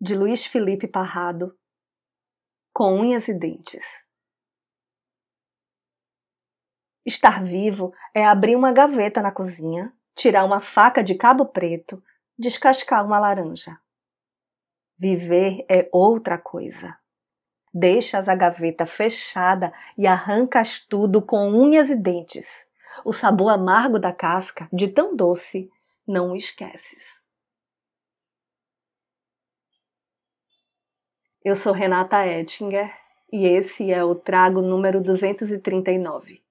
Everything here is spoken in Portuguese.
de Luiz Felipe Parrado, com unhas e dentes. Estar vivo é abrir uma gaveta na cozinha, tirar uma faca de cabo preto, descascar uma laranja. Viver é outra coisa. Deixas a gaveta fechada e arrancas tudo com unhas e dentes. O sabor amargo da casca, de tão doce, não o esqueces. Eu sou Renata Ettinger e esse é o trago número 239.